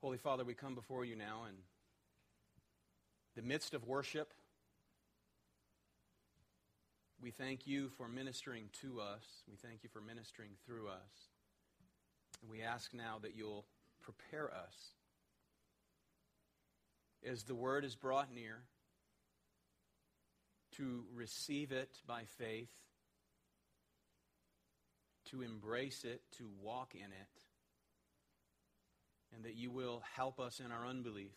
Holy Father, we come before you now in the midst of worship. We thank you for ministering to us. We thank you for ministering through us. And we ask now that you'll prepare us as the word is brought near to receive it by faith, to embrace it, to walk in it, and that you will help us in our unbelief.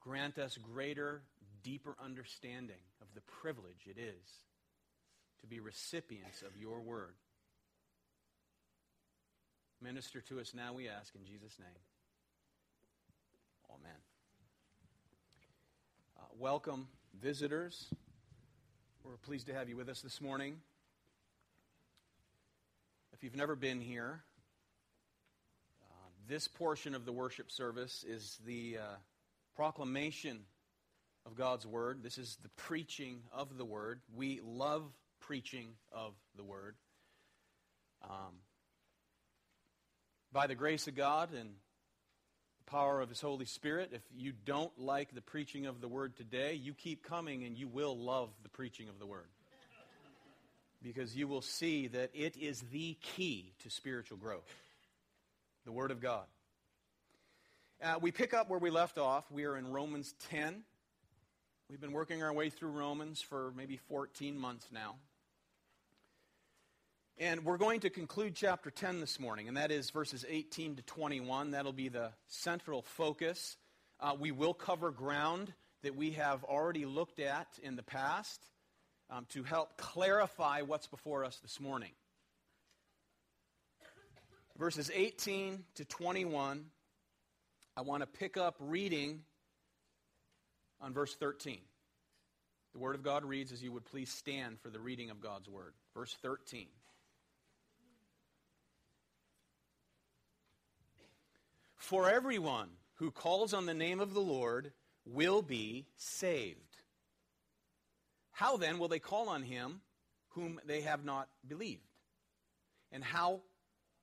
Grant us greater, deeper understanding of the privilege it is to be recipients of your word. Minister to us now, we ask, in Jesus' name. Amen. Uh, welcome, visitors. We're pleased to have you with us this morning. If you've never been here, uh, this portion of the worship service is the uh, proclamation of God's Word. This is the preaching of the Word. We love preaching of the Word. Um, by the grace of God and the power of His Holy Spirit, if you don't like the preaching of the Word today, you keep coming and you will love the preaching of the Word. Because you will see that it is the key to spiritual growth the Word of God. Uh, we pick up where we left off. We are in Romans 10. We've been working our way through Romans for maybe 14 months now. And we're going to conclude chapter 10 this morning, and that is verses 18 to 21. That'll be the central focus. Uh, we will cover ground that we have already looked at in the past um, to help clarify what's before us this morning. Verses 18 to 21 I want to pick up reading on verse 13. The Word of God reads as you would please stand for the reading of God's Word. Verse 13. For everyone who calls on the name of the Lord will be saved. How then will they call on him whom they have not believed? And how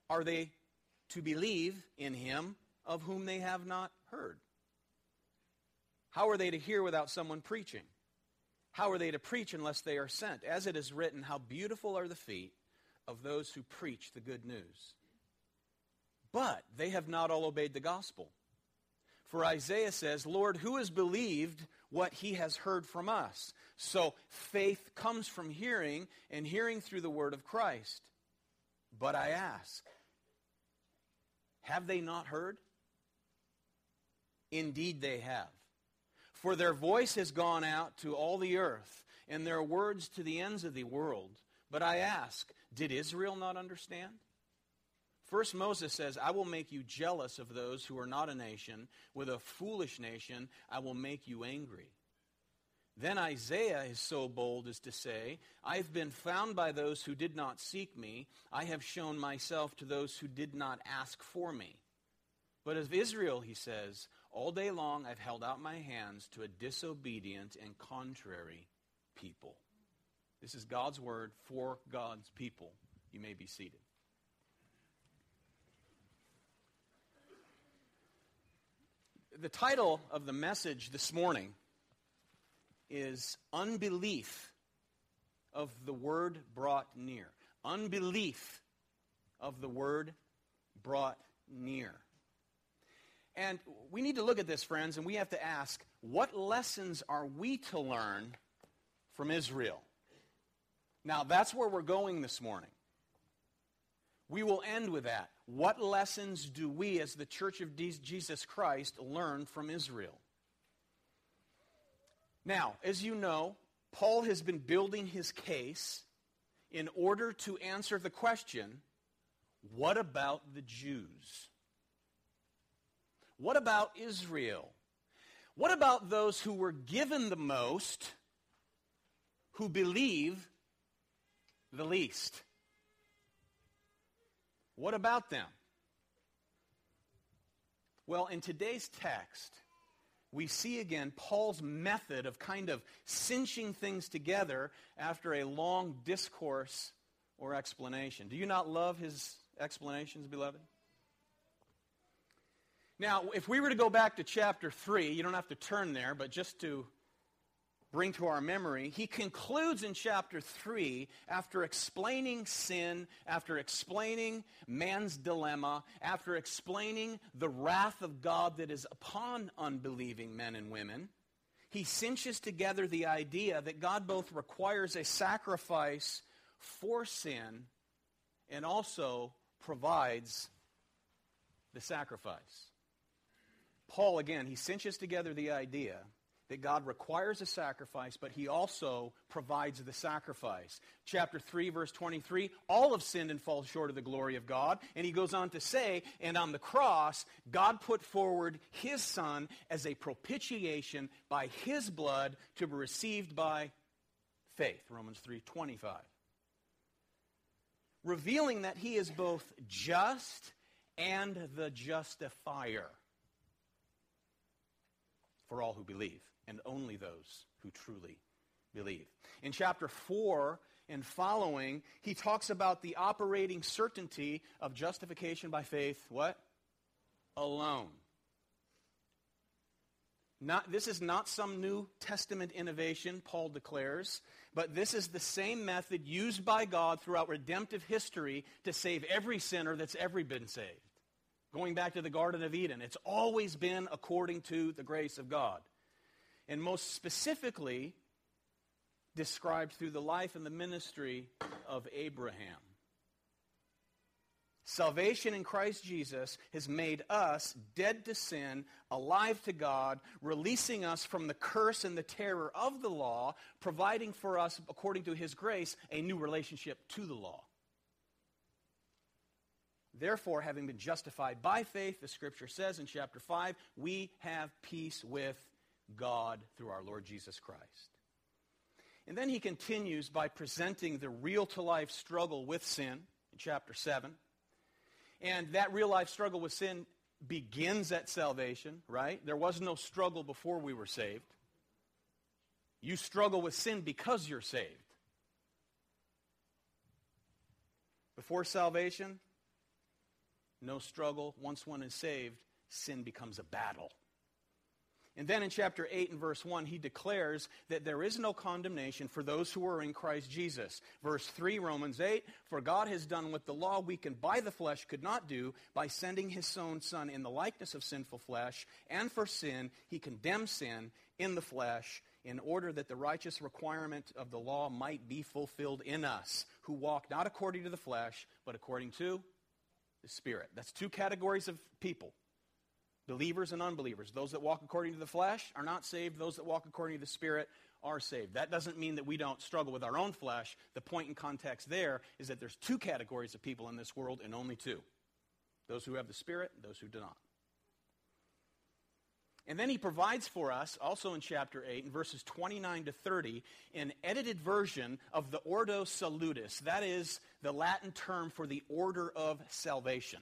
are they to believe in him of whom they have not heard? How are they to hear without someone preaching? How are they to preach unless they are sent? As it is written, How beautiful are the feet of those who preach the good news. But they have not all obeyed the gospel. For Isaiah says, Lord, who has believed what he has heard from us? So faith comes from hearing, and hearing through the word of Christ. But I ask, have they not heard? Indeed, they have. For their voice has gone out to all the earth, and their words to the ends of the world. But I ask, did Israel not understand? First, Moses says, I will make you jealous of those who are not a nation. With a foolish nation, I will make you angry. Then Isaiah is so bold as to say, I've been found by those who did not seek me. I have shown myself to those who did not ask for me. But of Israel, he says, all day long I've held out my hands to a disobedient and contrary people. This is God's word for God's people. You may be seated. The title of the message this morning is Unbelief of the Word Brought Near. Unbelief of the Word Brought Near. And we need to look at this, friends, and we have to ask what lessons are we to learn from Israel? Now, that's where we're going this morning. We will end with that. What lessons do we, as the Church of Jesus Christ, learn from Israel? Now, as you know, Paul has been building his case in order to answer the question what about the Jews? What about Israel? What about those who were given the most, who believe the least? What about them? Well, in today's text, we see again Paul's method of kind of cinching things together after a long discourse or explanation. Do you not love his explanations, beloved? Now, if we were to go back to chapter 3, you don't have to turn there, but just to bring to our memory, he concludes in chapter 3 after explaining sin, after explaining man's dilemma, after explaining the wrath of God that is upon unbelieving men and women. He cinches together the idea that God both requires a sacrifice for sin and also provides the sacrifice. Paul, again, he cinches together the idea that God requires a sacrifice, but he also provides the sacrifice. Chapter 3, verse 23 all have sinned and fall short of the glory of God. And he goes on to say, and on the cross, God put forward his Son as a propitiation by his blood to be received by faith. Romans 3 25. Revealing that he is both just and the justifier for all who believe and only those who truly believe. In chapter 4 and following, he talks about the operating certainty of justification by faith, what? Alone. Not, this is not some New Testament innovation, Paul declares, but this is the same method used by God throughout redemptive history to save every sinner that's ever been saved. Going back to the Garden of Eden, it's always been according to the grace of God and most specifically described through the life and the ministry of Abraham. Salvation in Christ Jesus has made us dead to sin, alive to God, releasing us from the curse and the terror of the law, providing for us, according to his grace, a new relationship to the law. Therefore, having been justified by faith, the scripture says in chapter 5, we have peace with God through our Lord Jesus Christ. And then he continues by presenting the real to life struggle with sin in chapter 7. And that real life struggle with sin begins at salvation, right? There was no struggle before we were saved. You struggle with sin because you're saved. Before salvation, no struggle. Once one is saved, sin becomes a battle. And then in chapter 8 and verse 1, he declares that there is no condemnation for those who are in Christ Jesus. Verse 3, Romans 8, for God has done what the law weakened by the flesh could not do by sending his own Son in the likeness of sinful flesh. And for sin, he condemned sin in the flesh in order that the righteous requirement of the law might be fulfilled in us, who walk not according to the flesh, but according to the Spirit. That's two categories of people believers and unbelievers. Those that walk according to the flesh are not saved. Those that walk according to the Spirit are saved. That doesn't mean that we don't struggle with our own flesh. The point in context there is that there's two categories of people in this world and only two those who have the Spirit those who do not. And then he provides for us, also in chapter 8, in verses 29 to 30, an edited version of the Ordo Salutis. That is the Latin term for the order of salvation.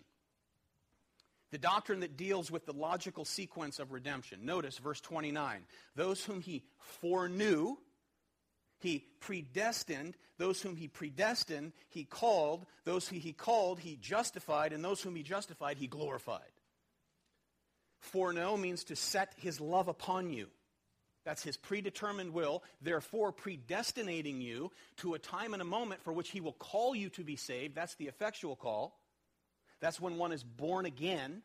The doctrine that deals with the logical sequence of redemption. Notice verse 29. Those whom he foreknew, he predestined. Those whom he predestined, he called. Those whom he called, he justified. And those whom he justified, he glorified. Foreknow means to set his love upon you. That's his predetermined will, therefore predestinating you to a time and a moment for which he will call you to be saved. That's the effectual call. That's when one is born again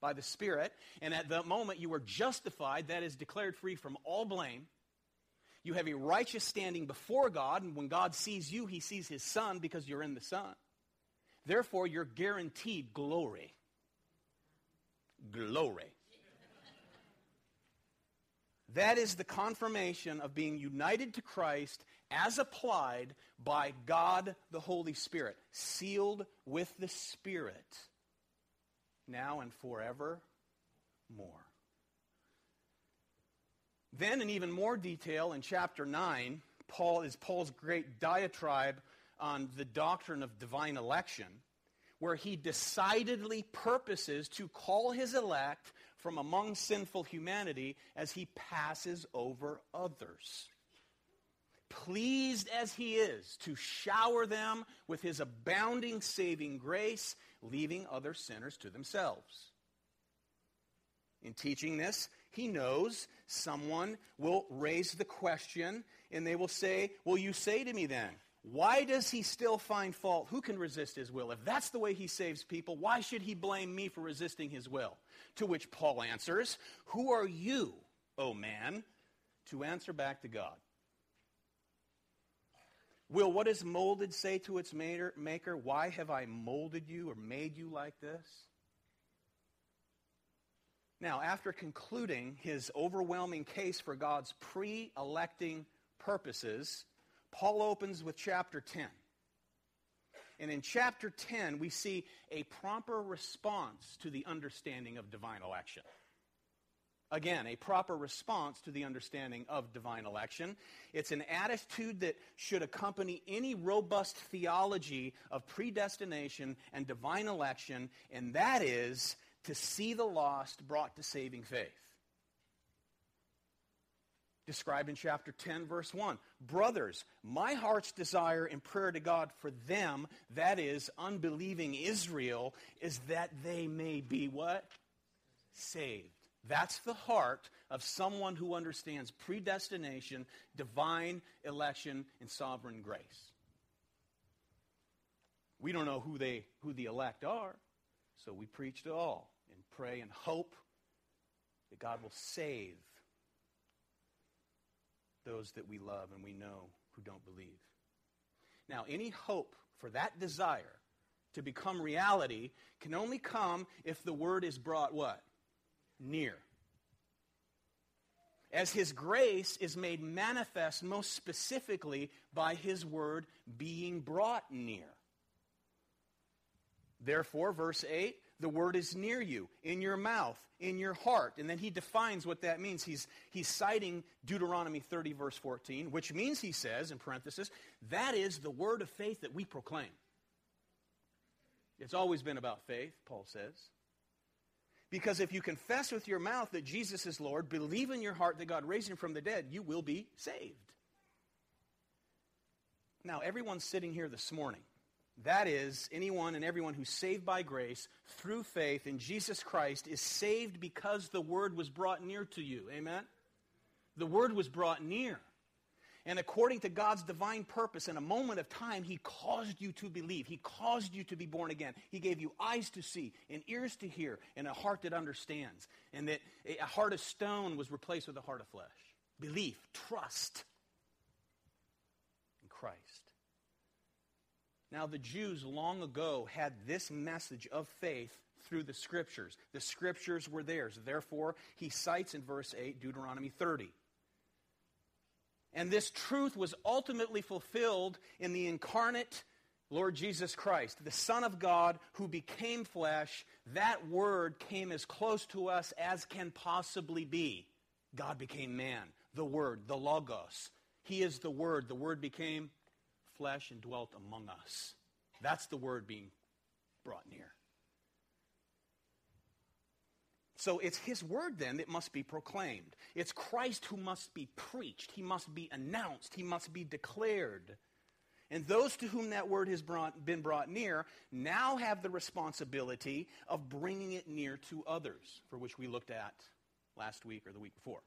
by the Spirit. And at that moment, you are justified, that is, declared free from all blame. You have a righteous standing before God, and when God sees you, he sees his Son because you're in the Son. Therefore, you're guaranteed glory. Glory. That is the confirmation of being united to Christ as applied by God the Holy Spirit, sealed with the Spirit, now and forever more. Then, in even more detail, in chapter 9, Paul is Paul's great diatribe on the doctrine of divine election, where he decidedly purposes to call his elect from among sinful humanity as he passes over others. Pleased as he is to shower them with his abounding saving grace, leaving other sinners to themselves. In teaching this, he knows someone will raise the question and they will say, Well, you say to me then, why does he still find fault? Who can resist his will? If that's the way he saves people, why should he blame me for resisting his will? To which Paul answers, Who are you, O man, to answer back to God? Will what is molded say to its maker, Why have I molded you or made you like this? Now, after concluding his overwhelming case for God's pre electing purposes, Paul opens with chapter 10. And in chapter 10, we see a proper response to the understanding of divine election. Again, a proper response to the understanding of divine election. It's an attitude that should accompany any robust theology of predestination and divine election, and that is to see the lost brought to saving faith described in chapter 10, verse 1. Brothers, my heart's desire and prayer to God for them, that is, unbelieving Israel, is that they may be what? Saved. That's the heart of someone who understands predestination, divine election, and sovereign grace. We don't know who, they, who the elect are, so we preach to all and pray and hope that God will save those that we love and we know who don't believe. Now, any hope for that desire to become reality can only come if the word is brought what? Near. As his grace is made manifest most specifically by his word being brought near. Therefore, verse 8, the word is near you, in your mouth, in your heart. And then he defines what that means. He's, he's citing Deuteronomy 30, verse 14, which means, he says, in parenthesis, that is the word of faith that we proclaim. It's always been about faith, Paul says. Because if you confess with your mouth that Jesus is Lord, believe in your heart that God raised him from the dead, you will be saved. Now, everyone sitting here this morning, that is, anyone and everyone who's saved by grace through faith in Jesus Christ is saved because the word was brought near to you. Amen? The word was brought near. And according to God's divine purpose, in a moment of time, He caused you to believe. He caused you to be born again. He gave you eyes to see, and ears to hear, and a heart that understands. And that a heart of stone was replaced with a heart of flesh. Belief, trust in Christ. Now, the Jews long ago had this message of faith through the Scriptures. The Scriptures were theirs. Therefore, he cites in verse 8 Deuteronomy 30. And this truth was ultimately fulfilled in the incarnate Lord Jesus Christ, the Son of God who became flesh. That word came as close to us as can possibly be. God became man, the Word, the Logos. He is the Word. The Word became flesh and dwelt among us. That's the word being brought near. So it's his word then that must be proclaimed. It's Christ who must be preached. He must be announced. He must be declared. And those to whom that word has brought, been brought near now have the responsibility of bringing it near to others, for which we looked at last week or the week before.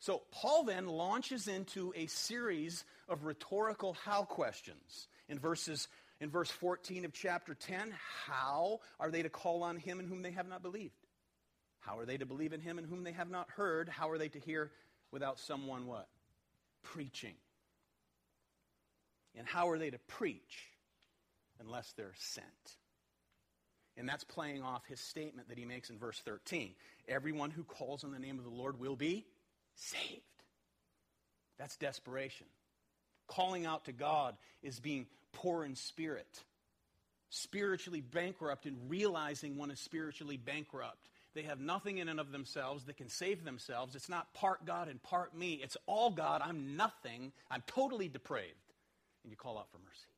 So Paul then launches into a series of rhetorical how questions in verses in verse 14 of chapter 10. How are they to call on him in whom they have not believed? How are they to believe in him in whom they have not heard? How are they to hear without someone what? Preaching. And how are they to preach unless they're sent? And that's playing off his statement that he makes in verse 13. Everyone who calls on the name of the Lord will be saved. That's desperation. Calling out to God is being poor in spirit, spiritually bankrupt, and realizing one is spiritually bankrupt. They have nothing in and of themselves that can save themselves. It's not part God and part me. It's all God. I'm nothing. I'm totally depraved. And you call out for mercy.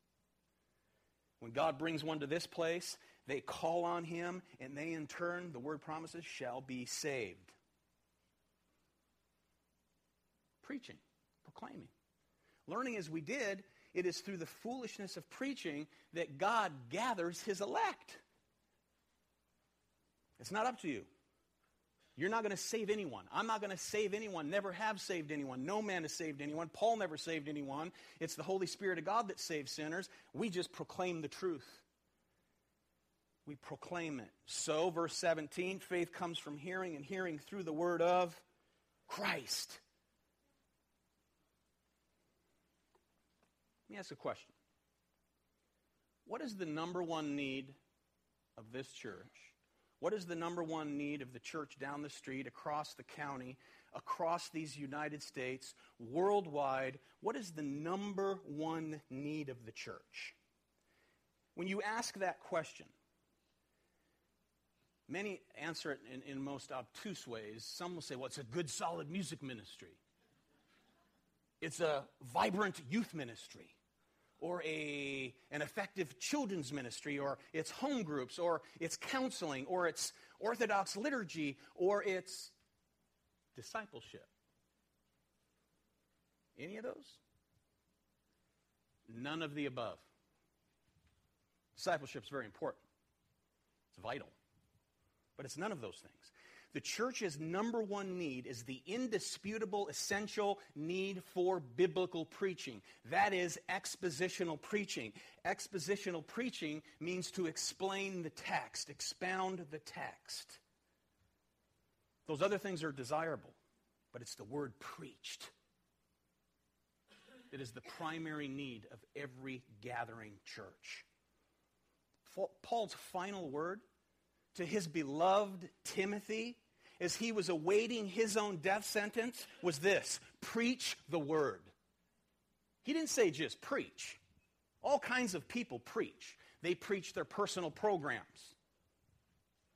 When God brings one to this place, they call on him, and they in turn, the word promises, shall be saved preaching, proclaiming. Learning as we did, it is through the foolishness of preaching that God gathers his elect. It's not up to you. You're not going to save anyone. I'm not going to save anyone. Never have saved anyone. No man has saved anyone. Paul never saved anyone. It's the Holy Spirit of God that saves sinners. We just proclaim the truth. We proclaim it. So, verse 17 faith comes from hearing, and hearing through the word of Christ. Let me ask a question. What is the number one need of this church? What is the number one need of the church down the street, across the county, across these United States, worldwide? What is the number one need of the church? When you ask that question, many answer it in, in most obtuse ways. Some will say, well, it's a good, solid music ministry, it's a vibrant youth ministry or a, an effective children's ministry, or it's home groups, or it's counseling, or it's Orthodox liturgy, or it's discipleship. Any of those? None of the above. Discipleship is very important, it's vital. But it's none of those things. The church's number one need is the indisputable, essential need for biblical preaching. That is expositional preaching. Expositional preaching means to explain the text, expound the text. Those other things are desirable, but it's the word preached. It is the primary need of every gathering church. Paul's final word to his beloved Timothy as he was awaiting his own death sentence was this preach the word. He didn't say just preach. All kinds of people preach. They preach their personal programs.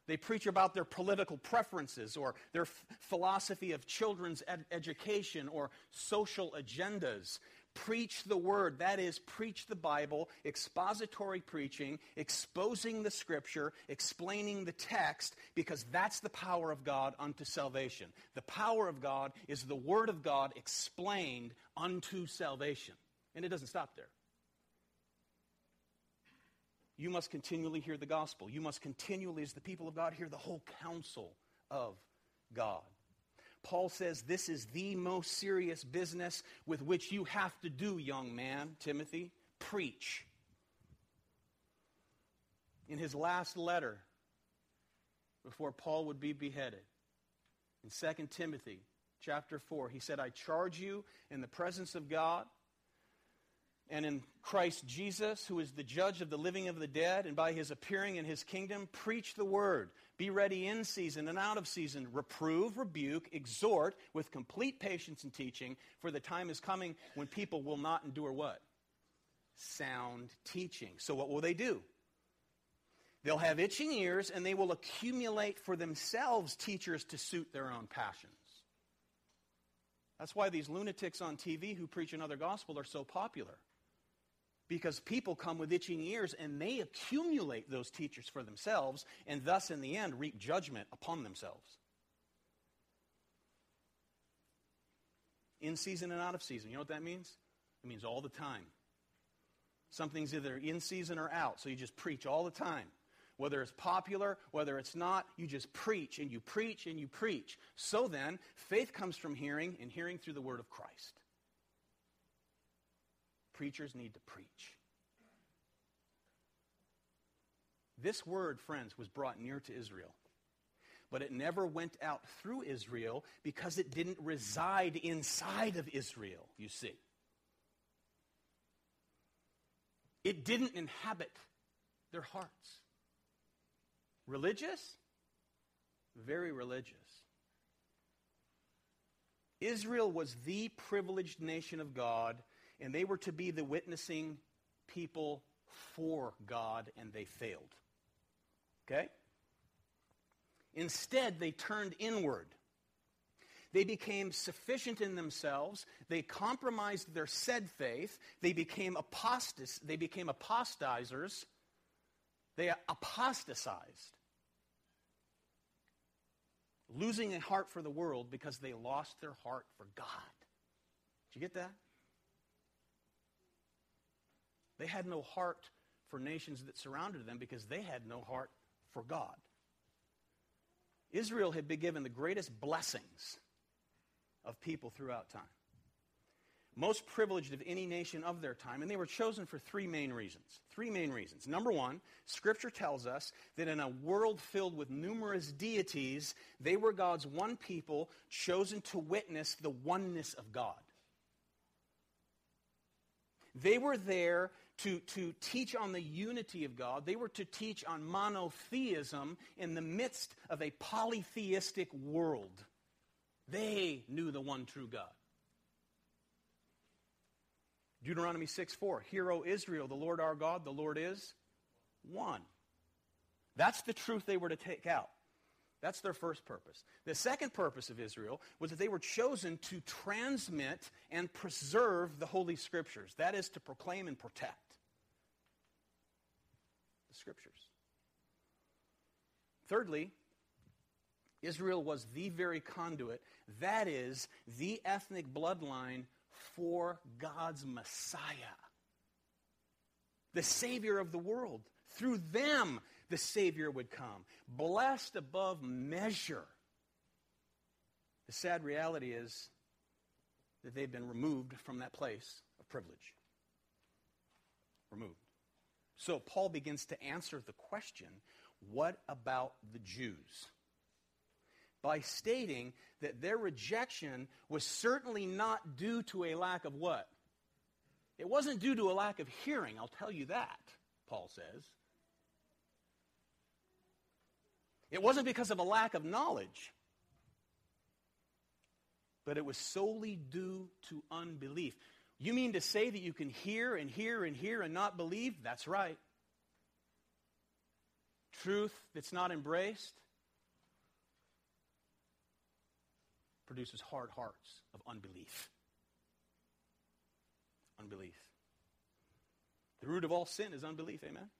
They preach about their political preferences or their f- philosophy of children's ed- education or social agendas preach the word. That is, preach the Bible, expository preaching, exposing the scripture, explaining the text, because that's the power of God unto salvation. The power of God is the word of God explained unto salvation. And it doesn't stop there. You must continually hear the gospel. You must continually, as the people of God, hear the whole counsel of God. Paul says this is the most serious business with which you have to do, young man, Timothy. Preach. In his last letter, before Paul would be beheaded, in 2 Timothy chapter 4, he said, I charge you in the presence of God and in Christ Jesus, who is the judge of the living of the dead, and by his appearing in his kingdom, preach the word. Be ready in season and out of season. Reprove, rebuke, exhort with complete patience and teaching, for the time is coming when people will not endure what? Sound teaching. So, what will they do? They'll have itching ears and they will accumulate for themselves teachers to suit their own passions. That's why these lunatics on TV who preach another gospel are so popular because people come with itching ears and they accumulate those teachers for themselves and thus in the end reap judgment upon themselves. In season and out of season. You know what that means? It means all the time. Something's either in season or out so you just preach all the time. Whether it's popular whether it's not you just preach and you preach and you preach. So then faith comes from hearing and hearing through the word of christ Preachers need to preach. This word, friends, was brought near to Israel. But it never went out through Israel because it didn't reside inside of Israel, you see. It didn't inhabit their hearts. Religious? Very religious. Israel was the privileged nation of God and they were to be the witnessing people for God, and they failed. Okay? Instead, they turned inward. They became sufficient in themselves. They compromised their said faith. They became apostas- They became apostatizers. They apostatized, losing a heart for the world because they lost their heart for God. Did you get that? They had no heart for nations that surrounded them because they had no heart for God. Israel had been given the greatest blessings of people throughout time. Most privileged of any nation of their time, and they were chosen for three main reasons. Three main reasons. Number one, Scripture tells us that in a world filled with numerous deities, they were God's one people chosen to witness the oneness of God. They were there to, to teach on the unity of God. They were to teach on monotheism in the midst of a polytheistic world. They knew the one true God. Deuteronomy 6 4. Hear, O Israel, the Lord our God, the Lord is one. That's the truth they were to take out. That's their first purpose. The second purpose of Israel was that they were chosen to transmit and preserve the Holy Scriptures. That is, to proclaim and protect Scriptures. Thirdly, Israel was the very conduit, that is, the ethnic bloodline for God's Messiah, the Savior of the world. Through them, the Savior would come, blessed above measure. The sad reality is that they've been removed from that place of privilege. Removed. So Paul begins to answer the question what about the Jews? By stating that their rejection was certainly not due to a lack of what? It wasn't due to a lack of hearing, I'll tell you that, Paul says. It wasn't because of a lack of knowledge, but it was solely due to unbelief. You mean to say that you can hear and hear and hear and not believe? That's right. Truth that's not embraced produces hard hearts of unbelief. Unbelief. The root of all sin is unbelief, amen?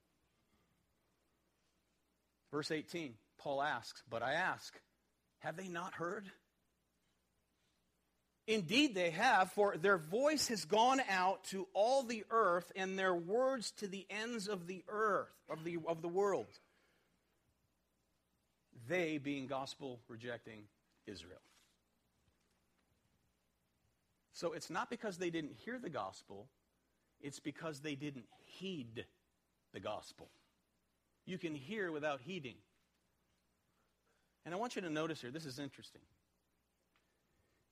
Verse 18. Paul asks, But I ask, have they not heard? Indeed, they have, for their voice has gone out to all the earth, and their words to the ends of the earth, of the, of the world. They being gospel rejecting Israel. So it's not because they didn't hear the gospel, it's because they didn't heed the gospel. You can hear without heeding. And I want you to notice here, this is interesting.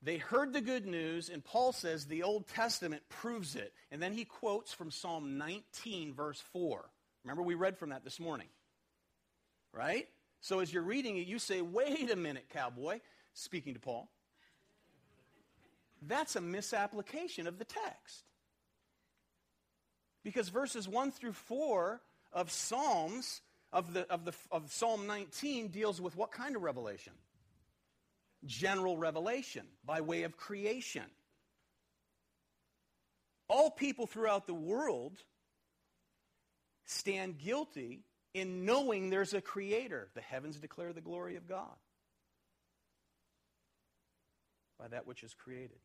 They heard the good news, and Paul says the Old Testament proves it. And then he quotes from Psalm 19, verse 4. Remember, we read from that this morning. Right? So as you're reading it, you say, wait a minute, cowboy, speaking to Paul. That's a misapplication of the text. Because verses 1 through 4 of Psalms of, the, of, the, of Psalm 19 deals with what kind of revelation? General revelation by way of creation. All people throughout the world stand guilty in knowing there's a creator. The heavens declare the glory of God by that which is created.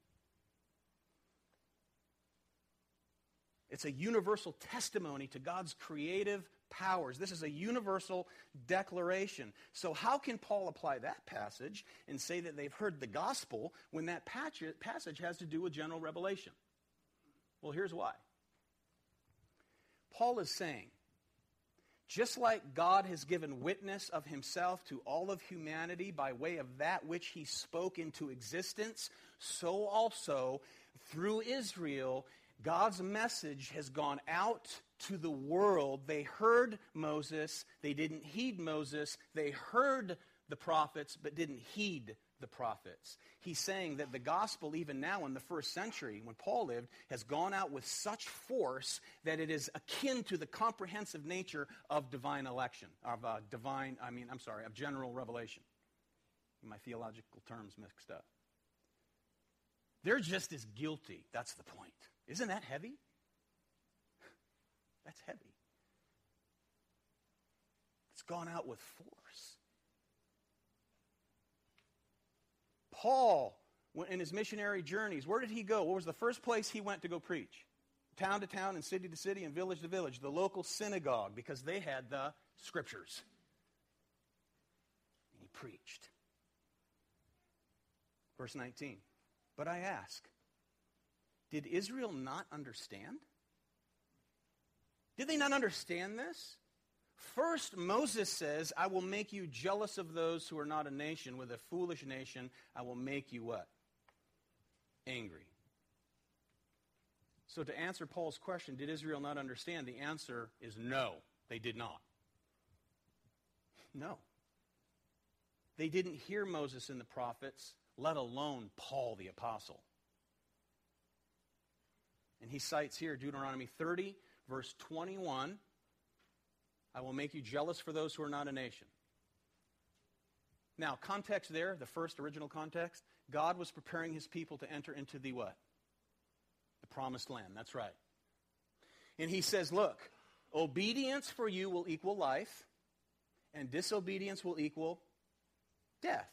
It's a universal testimony to God's creative powers. This is a universal declaration. So, how can Paul apply that passage and say that they've heard the gospel when that passage has to do with general revelation? Well, here's why. Paul is saying, just like God has given witness of himself to all of humanity by way of that which he spoke into existence, so also through Israel, God's message has gone out to the world. They heard Moses, they didn't heed Moses. They heard the prophets, but didn't heed the prophets. He's saying that the gospel, even now in the first century, when Paul lived, has gone out with such force that it is akin to the comprehensive nature of divine election, of uh, divine, I mean, I'm sorry, of general revelation. My theological terms mixed up. They're just as guilty. That's the point. Isn't that heavy? That's heavy. It's gone out with force. Paul, went in his missionary journeys, where did he go? What was the first place he went to go preach? town to town and city to city and village to village, the local synagogue, because they had the scriptures. And he preached. Verse 19. But I ask, did Israel not understand? Did they not understand this? First, Moses says, I will make you jealous of those who are not a nation. With a foolish nation, I will make you what? Angry. So, to answer Paul's question, did Israel not understand? The answer is no, they did not. No. They didn't hear Moses and the prophets, let alone Paul the apostle. And he cites here Deuteronomy 30, verse 21 I will make you jealous for those who are not a nation. Now, context there, the first original context, God was preparing his people to enter into the what? The promised land. That's right. And he says, look, obedience for you will equal life, and disobedience will equal death.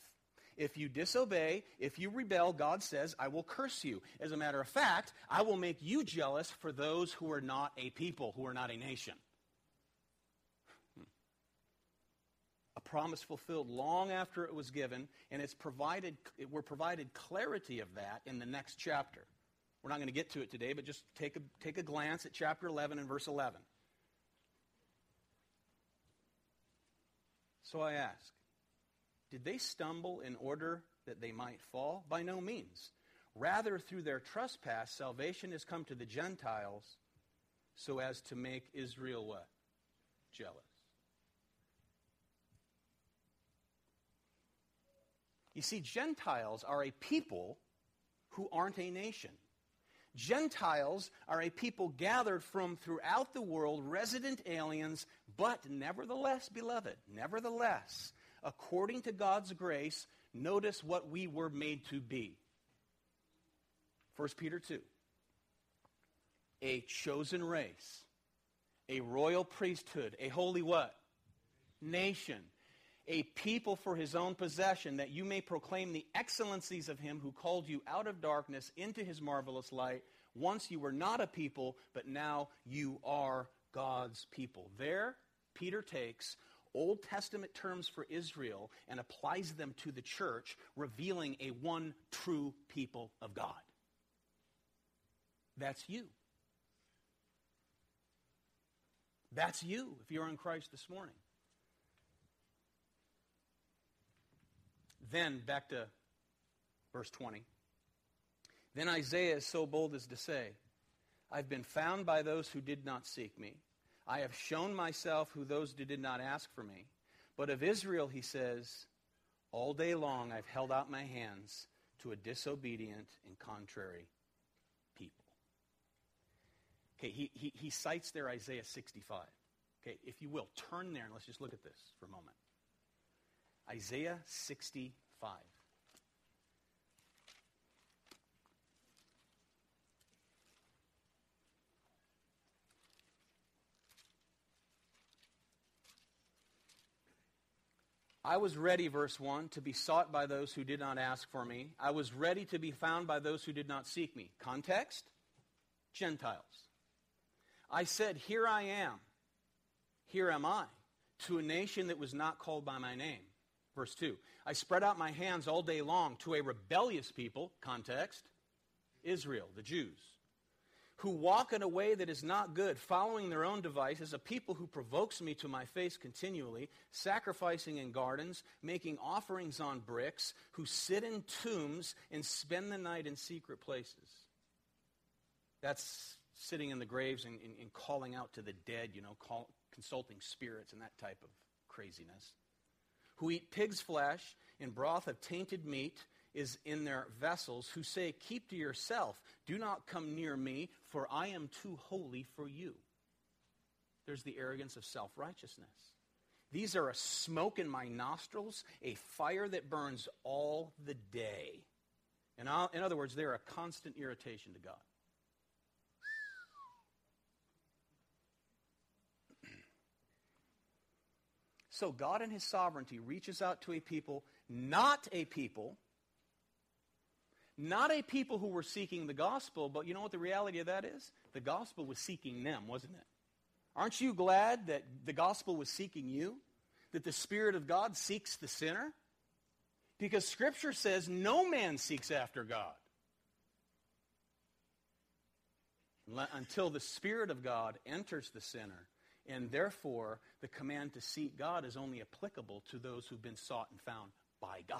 If you disobey, if you rebel, God says, I will curse you. As a matter of fact, I will make you jealous for those who are not a people, who are not a nation. Hmm. a promise fulfilled long after it was given, and it's provided, we're provided clarity of that in the next chapter. We're not going to get to it today, but just take a, take a glance at chapter 11 and verse 11. So I ask, did they stumble in order that they might fall? By no means. Rather, through their trespass, salvation has come to the Gentiles so as to make Israel what? Jealous. You see, Gentiles are a people who aren't a nation. Gentiles are a people gathered from throughout the world, resident aliens, but nevertheless, beloved, nevertheless, according to God's grace, notice what we were made to be. 1 Peter 2. A chosen race, a royal priesthood, a holy what? Nation a people for his own possession, that you may proclaim the excellencies of him who called you out of darkness into his marvelous light. Once you were not a people, but now you are God's people. There, Peter takes Old Testament terms for Israel and applies them to the church, revealing a one true people of God. That's you. That's you if you're in Christ this morning. Then, back to verse 20. Then Isaiah is so bold as to say, I've been found by those who did not seek me. I have shown myself who those who did not ask for me. But of Israel, he says, All day long I've held out my hands to a disobedient and contrary people. Okay, he, he, he cites there Isaiah 65. Okay, if you will, turn there and let's just look at this for a moment. Isaiah 65. I was ready, verse 1, to be sought by those who did not ask for me. I was ready to be found by those who did not seek me. Context? Gentiles. I said, Here I am. Here am I, to a nation that was not called by my name. Verse 2 I spread out my hands all day long to a rebellious people, context, Israel, the Jews, who walk in a way that is not good, following their own devices, a people who provokes me to my face continually, sacrificing in gardens, making offerings on bricks, who sit in tombs and spend the night in secret places. That's sitting in the graves and, and, and calling out to the dead, you know, call, consulting spirits and that type of craziness who eat pig's flesh and broth of tainted meat is in their vessels, who say, Keep to yourself, do not come near me, for I am too holy for you. There's the arrogance of self righteousness. These are a smoke in my nostrils, a fire that burns all the day. In, in other words, they're a constant irritation to God. So God in his sovereignty reaches out to a people, not a people, Not a people who were seeking the gospel, but you know what the reality of that is? The gospel was seeking them, wasn't it? Aren't you glad that the gospel was seeking you? That the Spirit of God seeks the sinner? Because Scripture says no man seeks after God. Until the Spirit of God enters the sinner, and therefore the command to seek God is only applicable to those who've been sought and found by God.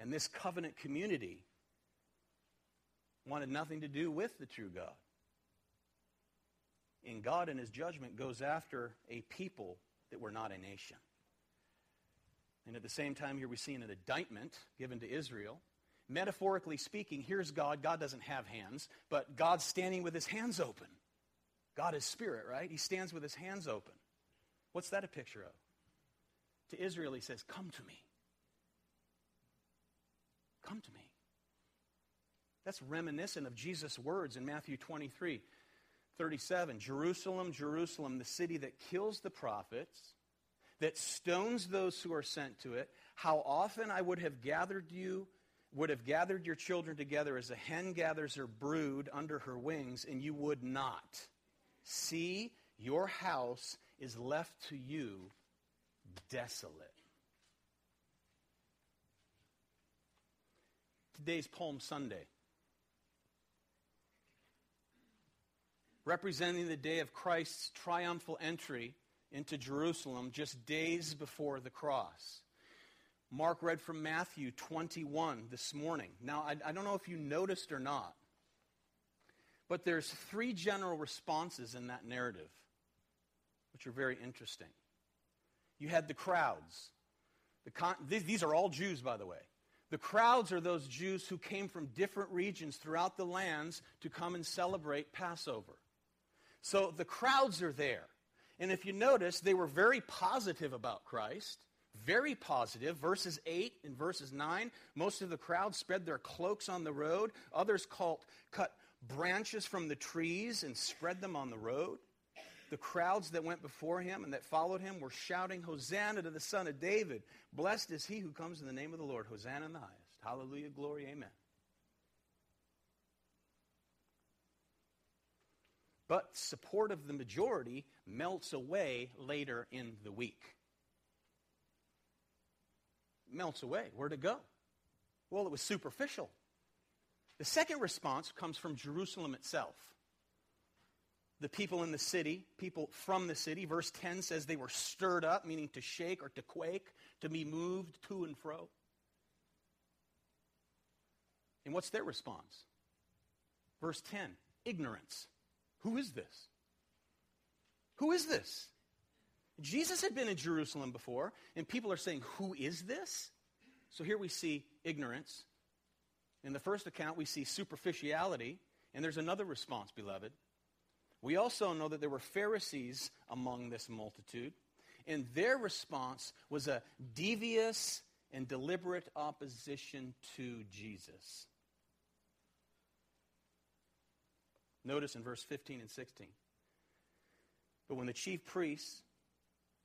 And this covenant community wanted nothing to do with the true God. And God, in his judgment, goes after a people that were not a nation. And at the same time, here we see an indictment given to Israel. Metaphorically speaking, here's God. God doesn't have hands, but God's standing with his hands open. God is spirit, right? He stands with his hands open. What's that a picture of? To Israel, he says, Come to me. Come to me. That's reminiscent of Jesus' words in Matthew 23 37. Jerusalem, Jerusalem, the city that kills the prophets, that stones those who are sent to it. How often I would have gathered you, would have gathered your children together as a hen gathers her brood under her wings, and you would not. See, your house is left to you desolate. Today's Palm Sunday. Representing the day of Christ's triumphal entry into Jerusalem just days before the cross. Mark read from Matthew 21 this morning. Now, I, I don't know if you noticed or not, but there's three general responses in that narrative, which are very interesting. You had the crowds. The con- these are all Jews, by the way. The crowds are those Jews who came from different regions throughout the lands to come and celebrate Passover. So the crowds are there. And if you notice, they were very positive about Christ. Very positive. Verses 8 and verses 9, most of the crowd spread their cloaks on the road. Others called, cut branches from the trees and spread them on the road. The crowds that went before him and that followed him were shouting, Hosanna to the Son of David. Blessed is he who comes in the name of the Lord. Hosanna in the highest. Hallelujah, glory, amen. But support of the majority melts away later in the week. Melts away. Where'd it go? Well, it was superficial. The second response comes from Jerusalem itself. The people in the city, people from the city, verse 10 says they were stirred up, meaning to shake or to quake, to be moved to and fro. And what's their response? Verse 10 ignorance. Who is this? Who is this? Jesus had been in Jerusalem before, and people are saying, Who is this? So here we see ignorance. In the first account, we see superficiality, and there's another response, beloved. We also know that there were Pharisees among this multitude, and their response was a devious and deliberate opposition to Jesus. Notice in verse 15 and 16. But when the chief priests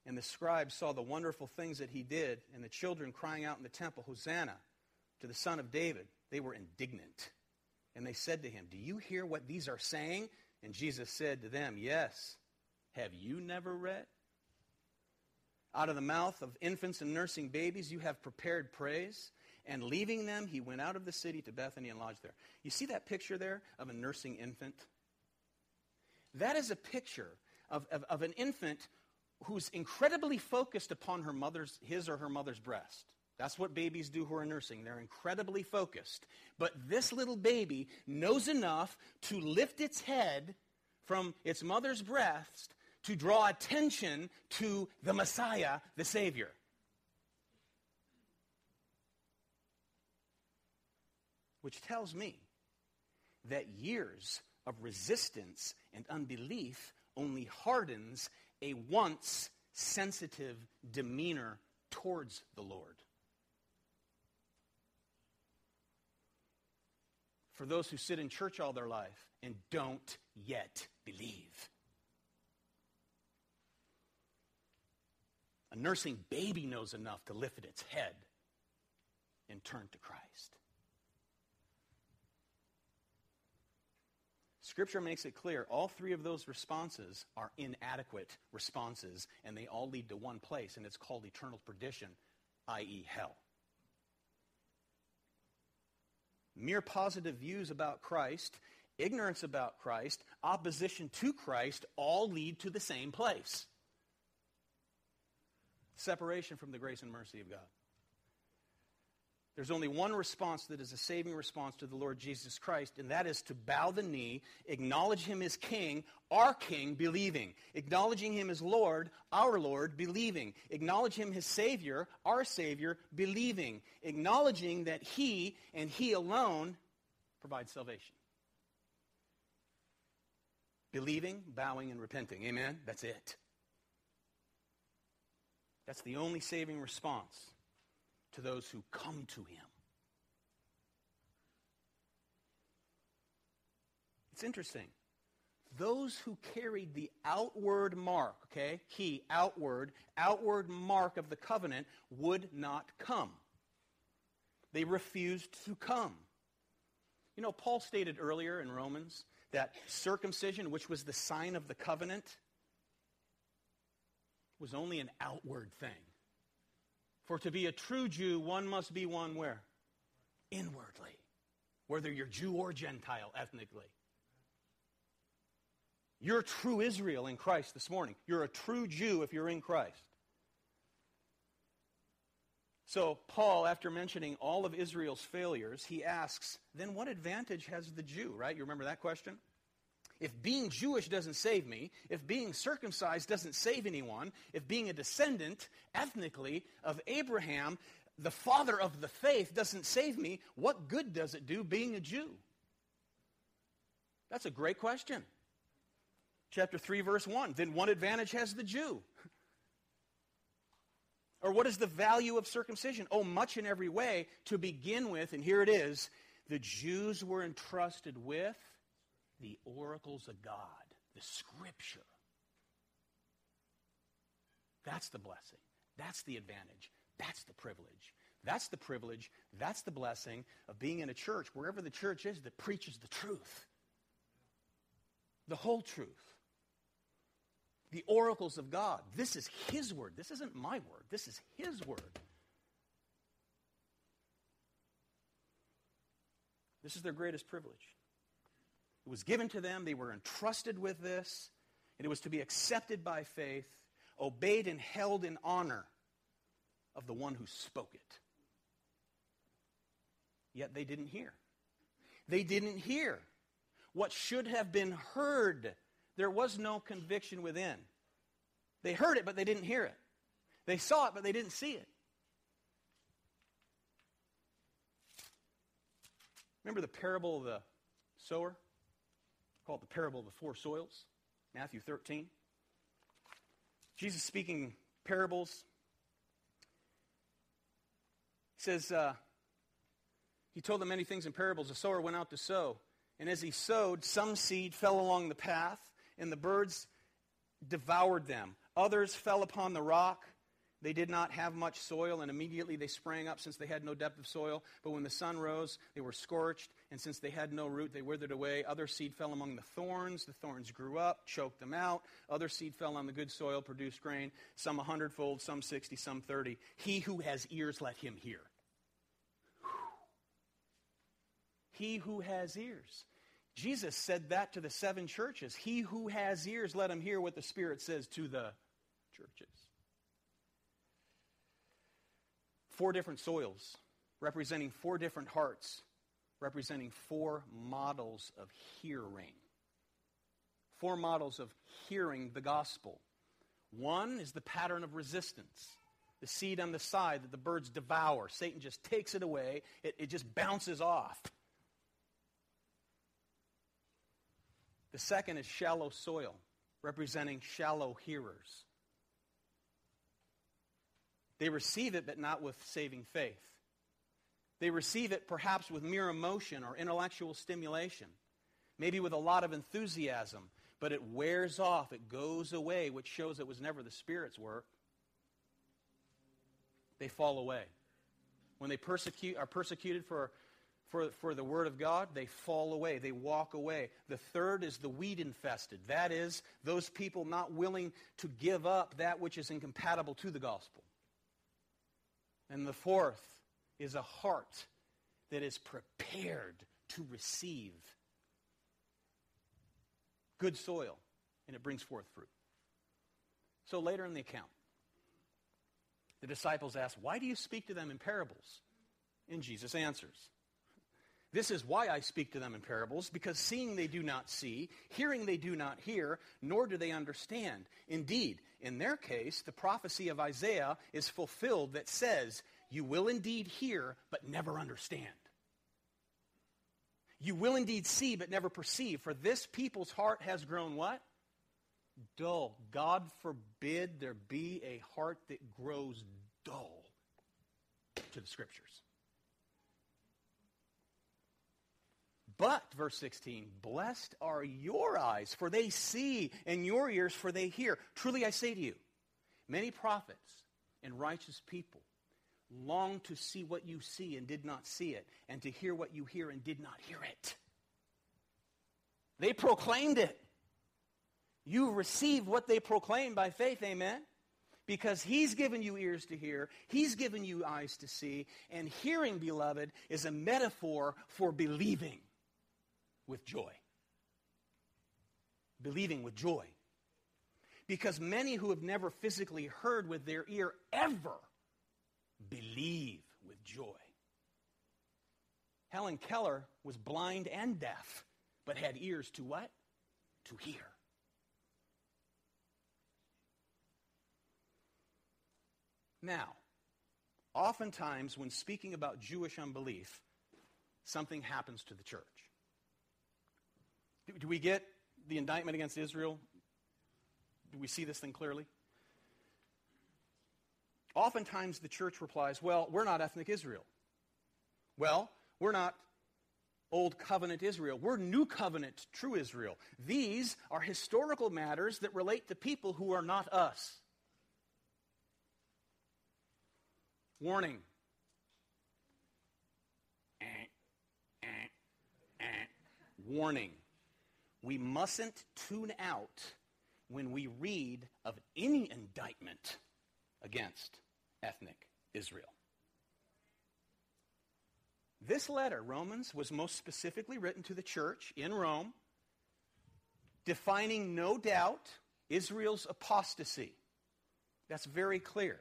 and the scribes saw the wonderful things that he did, and the children crying out in the temple, Hosanna to the Son of David, they were indignant. And they said to him, Do you hear what these are saying? And Jesus said to them, Yes. Have you never read? Out of the mouth of infants and nursing babies, you have prepared praise. And leaving them, he went out of the city to Bethany and lodged there. You see that picture there of a nursing infant? That is a picture of, of, of an infant who's incredibly focused upon her mother's, his or her mother's breast. That's what babies do who are nursing. They're incredibly focused. But this little baby knows enough to lift its head from its mother's breast to draw attention to the Messiah, the Savior. Which tells me that years of resistance and unbelief only hardens a once sensitive demeanor towards the Lord. for those who sit in church all their life and don't yet believe. A nursing baby knows enough to lift its head and turn to Christ. Scripture makes it clear all three of those responses are inadequate responses, and they all lead to one place, and it's called eternal perdition, i.e., hell. Mere positive views about Christ, ignorance about Christ, opposition to Christ all lead to the same place separation from the grace and mercy of God. There's only one response that is a saving response to the Lord Jesus Christ, and that is to bow the knee, acknowledge him as king, our king, believing. Acknowledging him as Lord, our Lord, believing. Acknowledge him as Savior, our Savior, believing. Acknowledging that he and he alone provides salvation. Believing, bowing, and repenting. Amen? That's it. That's the only saving response to those who come to him. It's interesting. Those who carried the outward mark, okay, key, outward, outward mark of the covenant would not come. They refused to come. You know, Paul stated earlier in Romans that circumcision, which was the sign of the covenant, was only an outward thing. For to be a true Jew, one must be one where? Inwardly. Whether you're Jew or Gentile ethnically. You're true Israel in Christ this morning. You're a true Jew if you're in Christ. So, Paul, after mentioning all of Israel's failures, he asks, then what advantage has the Jew, right? You remember that question? If being Jewish doesn't save me, if being circumcised doesn't save anyone, if being a descendant ethnically of Abraham, the father of the faith, doesn't save me, what good does it do being a Jew? That's a great question. Chapter 3, verse 1. Then what advantage has the Jew? Or what is the value of circumcision? Oh, much in every way. To begin with, and here it is the Jews were entrusted with the oracles of God, the scripture. That's the blessing. That's the advantage. That's the privilege. That's the privilege. That's the blessing of being in a church, wherever the church is, that preaches the truth. The whole truth. The oracles of God. This is His word. This isn't my word. This is His word. This is their greatest privilege. It was given to them, they were entrusted with this, and it was to be accepted by faith, obeyed and held in honor of the one who spoke it. Yet they didn't hear. They didn't hear what should have been heard. There was no conviction within. They heard it, but they didn't hear it. They saw it, but they didn't see it. Remember the parable of the sower? Called the parable of the four soils, Matthew 13. Jesus speaking parables. He says, uh, He told them many things in parables. The sower went out to sow. And as he sowed, some seed fell along the path, and the birds devoured them. Others fell upon the rock they did not have much soil, and immediately they sprang up since they had no depth of soil. But when the sun rose, they were scorched, and since they had no root, they withered away. Other seed fell among the thorns. The thorns grew up, choked them out. Other seed fell on the good soil, produced grain, some a hundredfold, some sixty, some thirty. He who has ears, let him hear. He who has ears. Jesus said that to the seven churches. He who has ears, let him hear what the Spirit says to the churches. Four different soils, representing four different hearts, representing four models of hearing. Four models of hearing the gospel. One is the pattern of resistance. The seed on the side that the birds devour. Satan just takes it away, it, it just bounces off. The second is shallow soil, representing shallow hearers. They receive it, but not with saving faith. They receive it perhaps with mere emotion or intellectual stimulation, maybe with a lot of enthusiasm, but it wears off, it goes away, which shows it was never the Spirit's work. They fall away. When they persecute, are persecuted for, for, for the word of God, they fall away. They walk away. The third is the weed infested. That is, those people not willing to give up that which is incompatible to the gospel. And the fourth is a heart that is prepared to receive good soil, and it brings forth fruit. So later in the account, the disciples ask, Why do you speak to them in parables? And Jesus answers, This is why I speak to them in parables, because seeing they do not see, hearing they do not hear, nor do they understand. Indeed, in their case, the prophecy of Isaiah is fulfilled that says, You will indeed hear, but never understand. You will indeed see, but never perceive. For this people's heart has grown what? dull. God forbid there be a heart that grows dull to the scriptures. But, verse 16, blessed are your eyes, for they see, and your ears, for they hear. Truly I say to you, many prophets and righteous people long to see what you see and did not see it, and to hear what you hear and did not hear it. They proclaimed it. You receive what they proclaim by faith, amen? Because he's given you ears to hear, he's given you eyes to see, and hearing, beloved, is a metaphor for believing with joy. Believing with joy. Because many who have never physically heard with their ear ever believe with joy. Helen Keller was blind and deaf, but had ears to what? To hear. Now, oftentimes when speaking about Jewish unbelief, something happens to the church. Do, do, we get the indictment against Israel? Do we see this thing clearly? Oftentimes the church replies, well, we're not ethnic Israel. Well, we're not Old Covenant Israel. We're New Covenant, true Israel. These are historical matters that relate to people who are not us. Warning. Eh, eh, eh. Warning. We mustn't tune out when we read of any indictment against ethnic Israel. This letter, Romans, was most specifically written to the church in Rome, defining, no doubt, Israel's apostasy. That's very clear.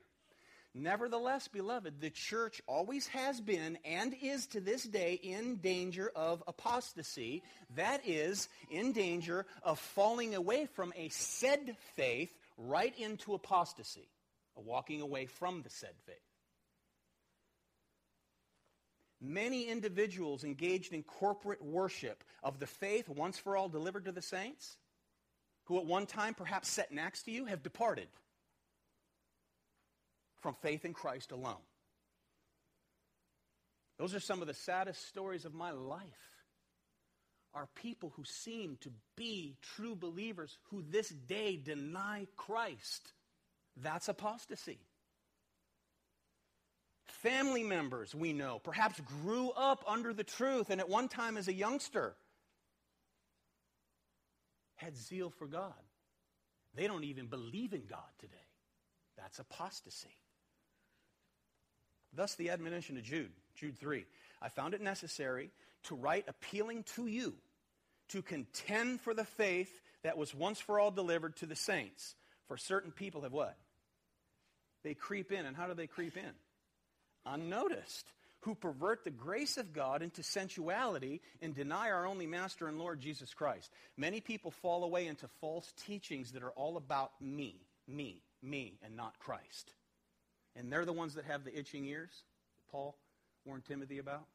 Nevertheless, beloved, the church always has been and is to this day in danger of apostasy. That is, in danger of falling away from a said faith right into apostasy, a walking away from the said faith. Many individuals engaged in corporate worship of the faith once for all delivered to the saints, who at one time perhaps sat next to you, have departed from faith in Christ alone. Those are some of the saddest stories of my life. Are people who seem to be true believers who this day deny Christ. That's apostasy. Family members, we know, perhaps grew up under the truth and at one time as a youngster had zeal for God. They don't even believe in God today. That's apostasy. Thus, the admonition to Jude, Jude 3. I found it necessary to write appealing to you to contend for the faith that was once for all delivered to the saints. For certain people have what? They creep in. And how do they creep in? Unnoticed. Who pervert the grace of God into sensuality and deny our only Master and Lord Jesus Christ. Many people fall away into false teachings that are all about me, me, me, and not Christ. And they're the ones that have the itching ears that Paul warned Timothy about.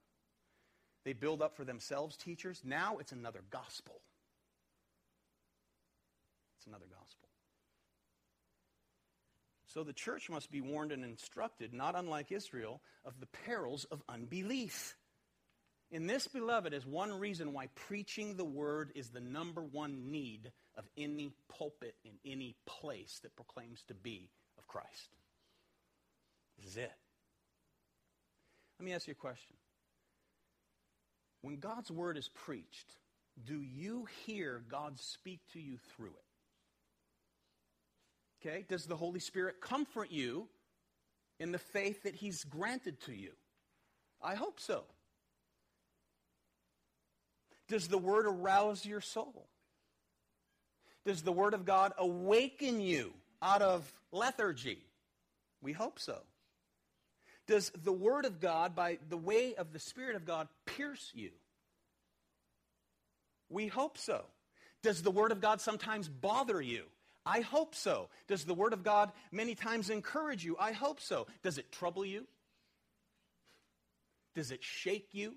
They build up for themselves teachers. Now it's another gospel. It's another gospel. So the church must be warned and instructed, not unlike Israel, of the perils of unbelief. In this, beloved, is one reason why preaching the word is the number one need of any pulpit in any place that proclaims to be of Christ. Is it. Let me ask you a question. When God's word is preached, do you hear God speak to you through it? Okay? Does the Holy Spirit comfort you in the faith that He's granted to you? I hope so. Does the Word arouse your soul? Does the Word of God awaken you out of lethargy? We hope so. Does the Word of God, by the way of the Spirit of God, pierce you? We hope so. Does the Word of God sometimes bother you? I hope so. Does the Word of God many times encourage you? I hope so. Does it trouble you? Does it shake you?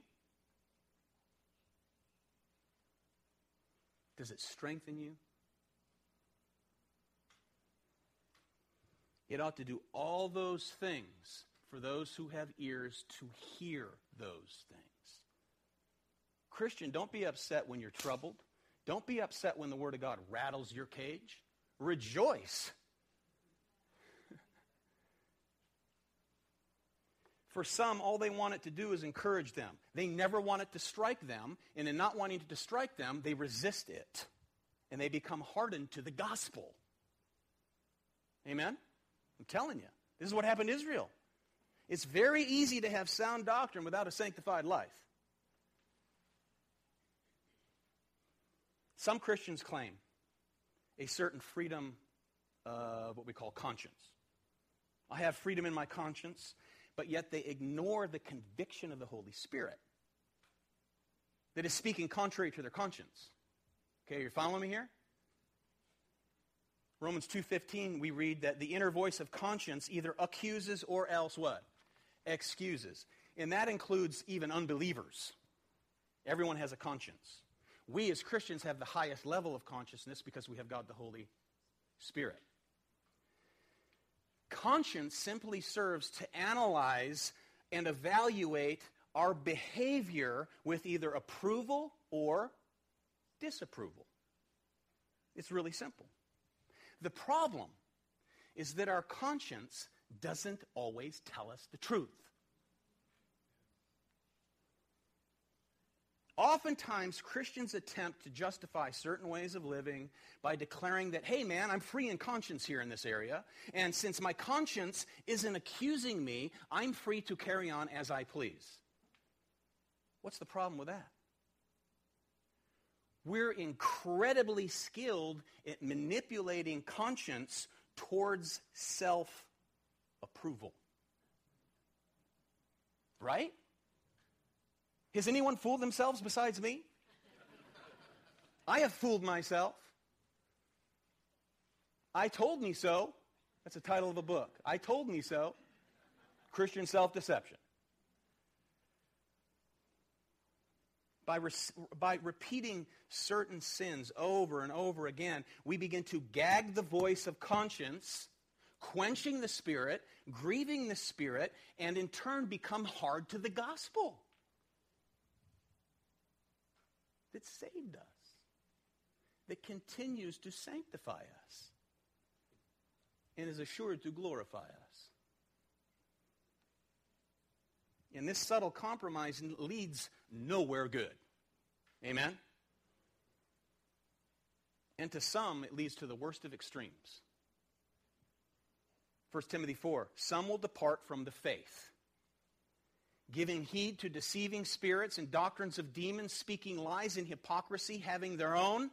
Does it strengthen you? It ought to do all those things for those who have ears to hear those things. Christian, don't be upset when you're troubled. Don't be upset when the Word of God rattles your cage. Rejoice. For some, all they want it to do is encourage them. They never want it to strike them, and in not wanting it to strike them, they resist it. And they become hardened to the gospel. Amen? I'm telling you. This is what happened to Israel. It's very easy to have sound doctrine without a sanctified life. Some Christians claim a certain freedom of what we call conscience. I have freedom in my conscience, but yet they ignore the conviction of the Holy Spirit that is speaking contrary to their conscience. Okay, you're following me here? Romans 2:15 we read that the inner voice of conscience either accuses or else what? Excuses. And that includes even unbelievers. Everyone has a conscience. We as Christians have the highest level of consciousness because we have God the Holy Spirit. Conscience simply serves to analyze and evaluate our behavior with either approval or disapproval. It's really simple. The problem is that our conscience doesn't always tell us the truth. Oftentimes, Christians attempt to justify certain ways of living by declaring that, hey man, I'm free in conscience here in this area, and since my conscience isn't accusing me, I'm free to carry on as I please. What's the problem with that? We're incredibly skilled at manipulating conscience towards self approval. Right? Has anyone fooled themselves besides me? I have fooled myself. I told me so. That's the title of a book. I told me so. Christian self deception. By, re- by repeating certain sins over and over again, we begin to gag the voice of conscience, quenching the Spirit, grieving the Spirit, and in turn become hard to the gospel that saved us, that continues to sanctify us, and is assured to glorify us. And this subtle compromise leads nowhere good. Amen? And to some, it leads to the worst of extremes. 1 Timothy 4 Some will depart from the faith giving heed to deceiving spirits and doctrines of demons, speaking lies and hypocrisy, having their own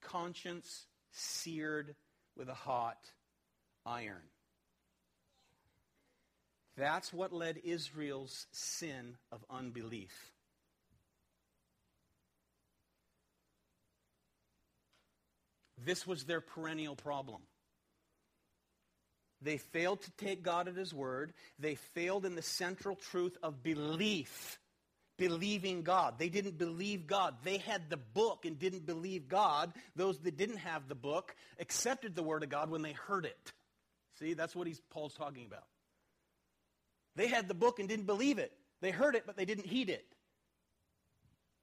conscience seared with a hot iron. That's what led Israel's sin of unbelief. This was their perennial problem. They failed to take God at His word. They failed in the central truth of belief, believing God. They didn't believe God. They had the book and didn't believe God. Those that didn't have the book accepted the word of God when they heard it. See, that's what he's, Paul's talking about. They had the book and didn't believe it. They heard it, but they didn't heed it.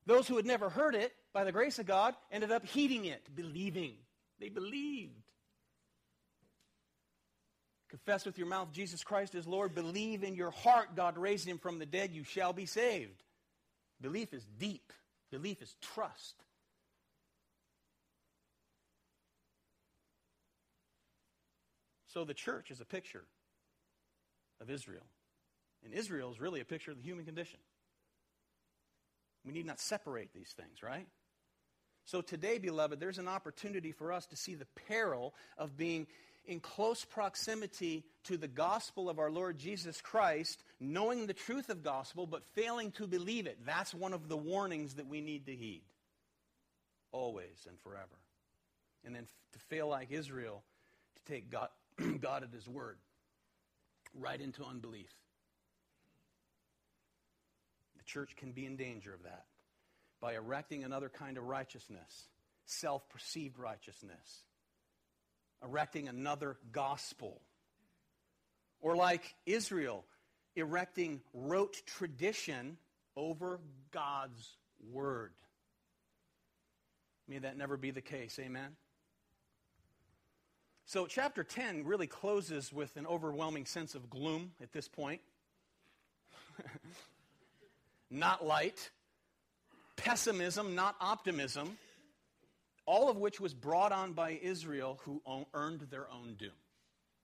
Those who had never heard it, by the grace of God, ended up heeding it, believing. They believed. Confess with your mouth Jesus Christ is Lord. Believe in your heart God raised him from the dead. You shall be saved. Belief is deep, belief is trust. So the church is a picture of Israel. And Israel is really a picture of the human condition. We need not separate these things, right? So today, beloved, there's an opportunity for us to see the peril of being in close proximity to the gospel of our Lord Jesus Christ, knowing the truth of gospel, but failing to believe it. That's one of the warnings that we need to heed. Always and forever. And then to fail like Israel, to take God, God at His word right into unbelief. The church can be in danger of that by erecting another kind of righteousness, self perceived righteousness, erecting another gospel. Or like Israel, erecting rote tradition over God's word. May that never be the case. Amen. So, chapter 10 really closes with an overwhelming sense of gloom at this point. not light, pessimism, not optimism, all of which was brought on by Israel who earned their own doom.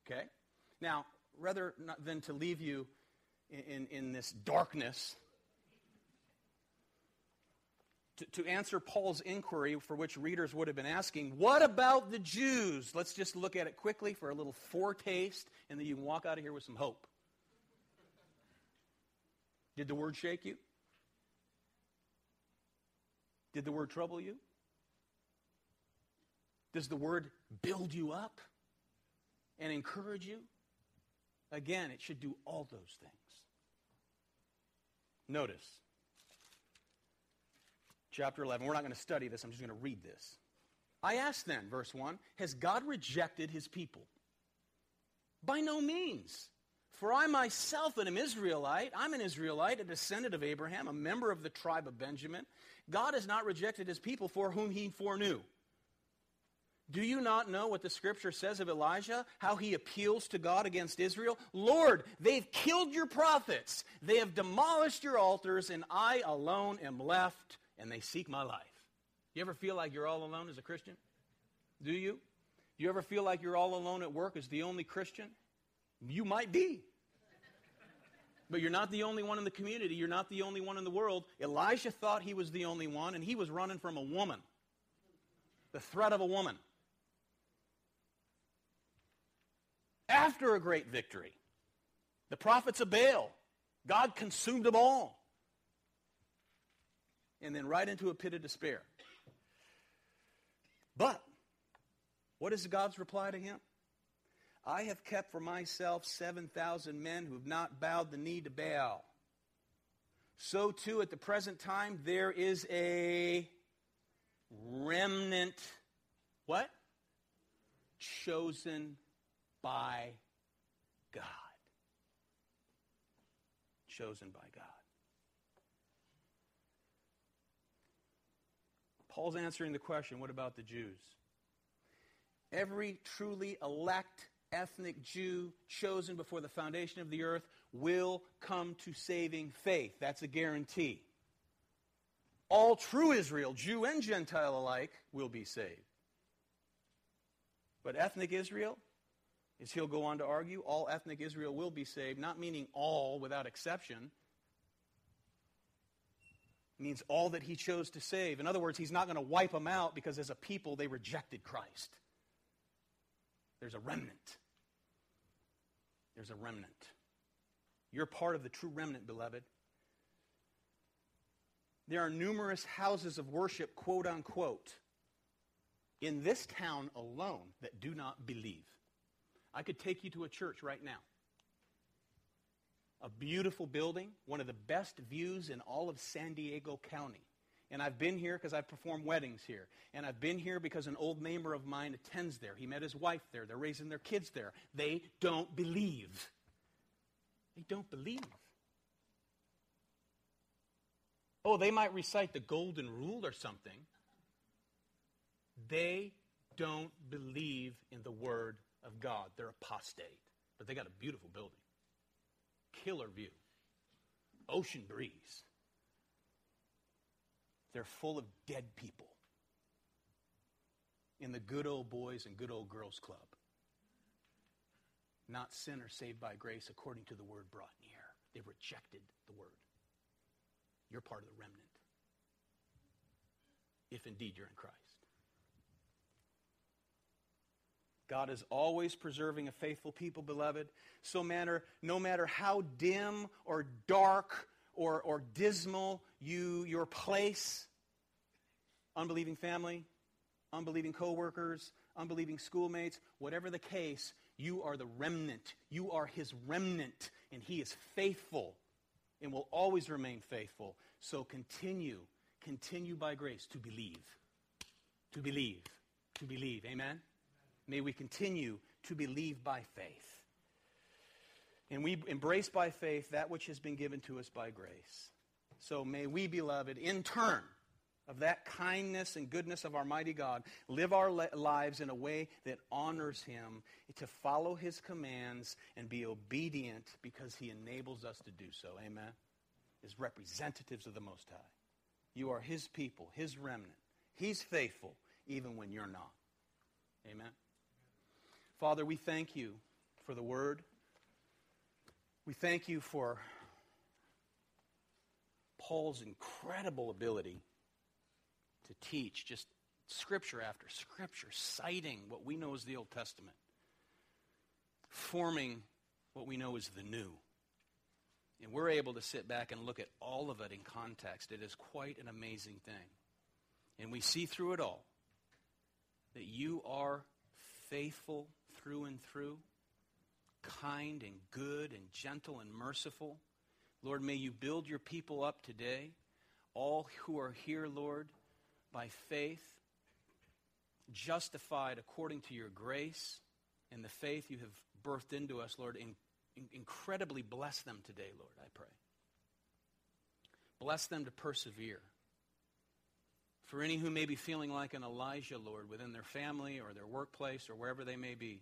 Okay? Now, rather than to leave you in, in, in this darkness, to, to answer Paul's inquiry, for which readers would have been asking, what about the Jews? Let's just look at it quickly for a little foretaste, and then you can walk out of here with some hope. Did the word shake you? Did the word trouble you? Does the word build you up and encourage you? Again, it should do all those things. Notice, chapter 11. We're not going to study this, I'm just going to read this. I ask then, verse 1, has God rejected his people? By no means. For I myself am an Israelite. I'm an Israelite, a descendant of Abraham, a member of the tribe of Benjamin. God has not rejected his people for whom he foreknew. Do you not know what the scripture says of Elijah? How he appeals to God against Israel? Lord, they've killed your prophets. They have demolished your altars, and I alone am left, and they seek my life. You ever feel like you're all alone as a Christian? Do you? You ever feel like you're all alone at work as the only Christian? You might be. But you're not the only one in the community. You're not the only one in the world. Elijah thought he was the only one, and he was running from a woman. The threat of a woman. After a great victory, the prophets of Baal, God consumed them all. And then right into a pit of despair. But, what is God's reply to him? I have kept for myself 7,000 men who have not bowed the knee to Baal. So, too, at the present time, there is a remnant, what? Chosen by God. Chosen by God. Paul's answering the question what about the Jews? Every truly elect ethnic Jew chosen before the foundation of the earth will come to saving faith. That's a guarantee. All true Israel, Jew and Gentile alike, will be saved. But ethnic Israel, as he'll go on to argue, all ethnic Israel will be saved, not meaning all without exception. It means all that he chose to save. In other words, he's not going to wipe them out because as a people they rejected Christ. There's a remnant. There's a remnant. You're part of the true remnant, beloved. There are numerous houses of worship, quote unquote, in this town alone that do not believe. I could take you to a church right now. A beautiful building, one of the best views in all of San Diego County. And I've been here because I've performed weddings here. And I've been here because an old neighbor of mine attends there. He met his wife there. They're raising their kids there. They don't believe. They don't believe. Oh, they might recite the golden rule or something. They don't believe in the word of God. They're apostate. But they got a beautiful building. Killer view. Ocean breeze. They're full of dead people in the good old boys and good old girls club. Not sinners saved by grace according to the word brought near. They rejected the word. You're part of the remnant. If indeed you're in Christ. God is always preserving a faithful people, beloved. So matter, no matter how dim or dark or, or dismal you your place, unbelieving family, unbelieving coworkers, unbelieving schoolmates, whatever the case, you are the remnant. You are his remnant, and he is faithful and will always remain faithful. So continue, continue by grace to believe. To believe. To believe. Amen? May we continue to believe by faith. And we embrace by faith that which has been given to us by grace. So may we, beloved, in turn, of that kindness and goodness of our mighty God, live our lives in a way that honors Him, to follow His commands and be obedient because He enables us to do so. Amen? As representatives of the Most High. You are His people, His remnant. He's faithful even when you're not. Amen? Father, we thank you for the word. We thank you for Paul's incredible ability to teach just scripture after scripture, citing what we know as the Old Testament, forming what we know as the New. And we're able to sit back and look at all of it in context. It is quite an amazing thing. And we see through it all that you are faithful through and through, kind and good and gentle and merciful. Lord, may you build your people up today. All who are here, Lord, by faith, justified according to your grace and the faith you have birthed into us, Lord, in, in, incredibly bless them today, Lord, I pray. Bless them to persevere. For any who may be feeling like an Elijah, Lord, within their family or their workplace or wherever they may be,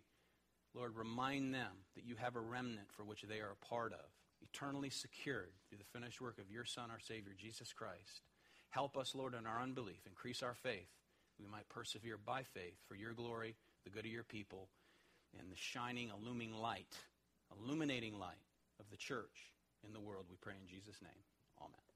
Lord, remind them that you have a remnant for which they are a part of, eternally secured through the finished work of your Son, our Savior, Jesus Christ. Help us, Lord, in our unbelief. Increase our faith. We might persevere by faith for your glory, the good of your people, and the shining, illuming light, illuminating light of the church in the world. We pray in Jesus' name. Amen.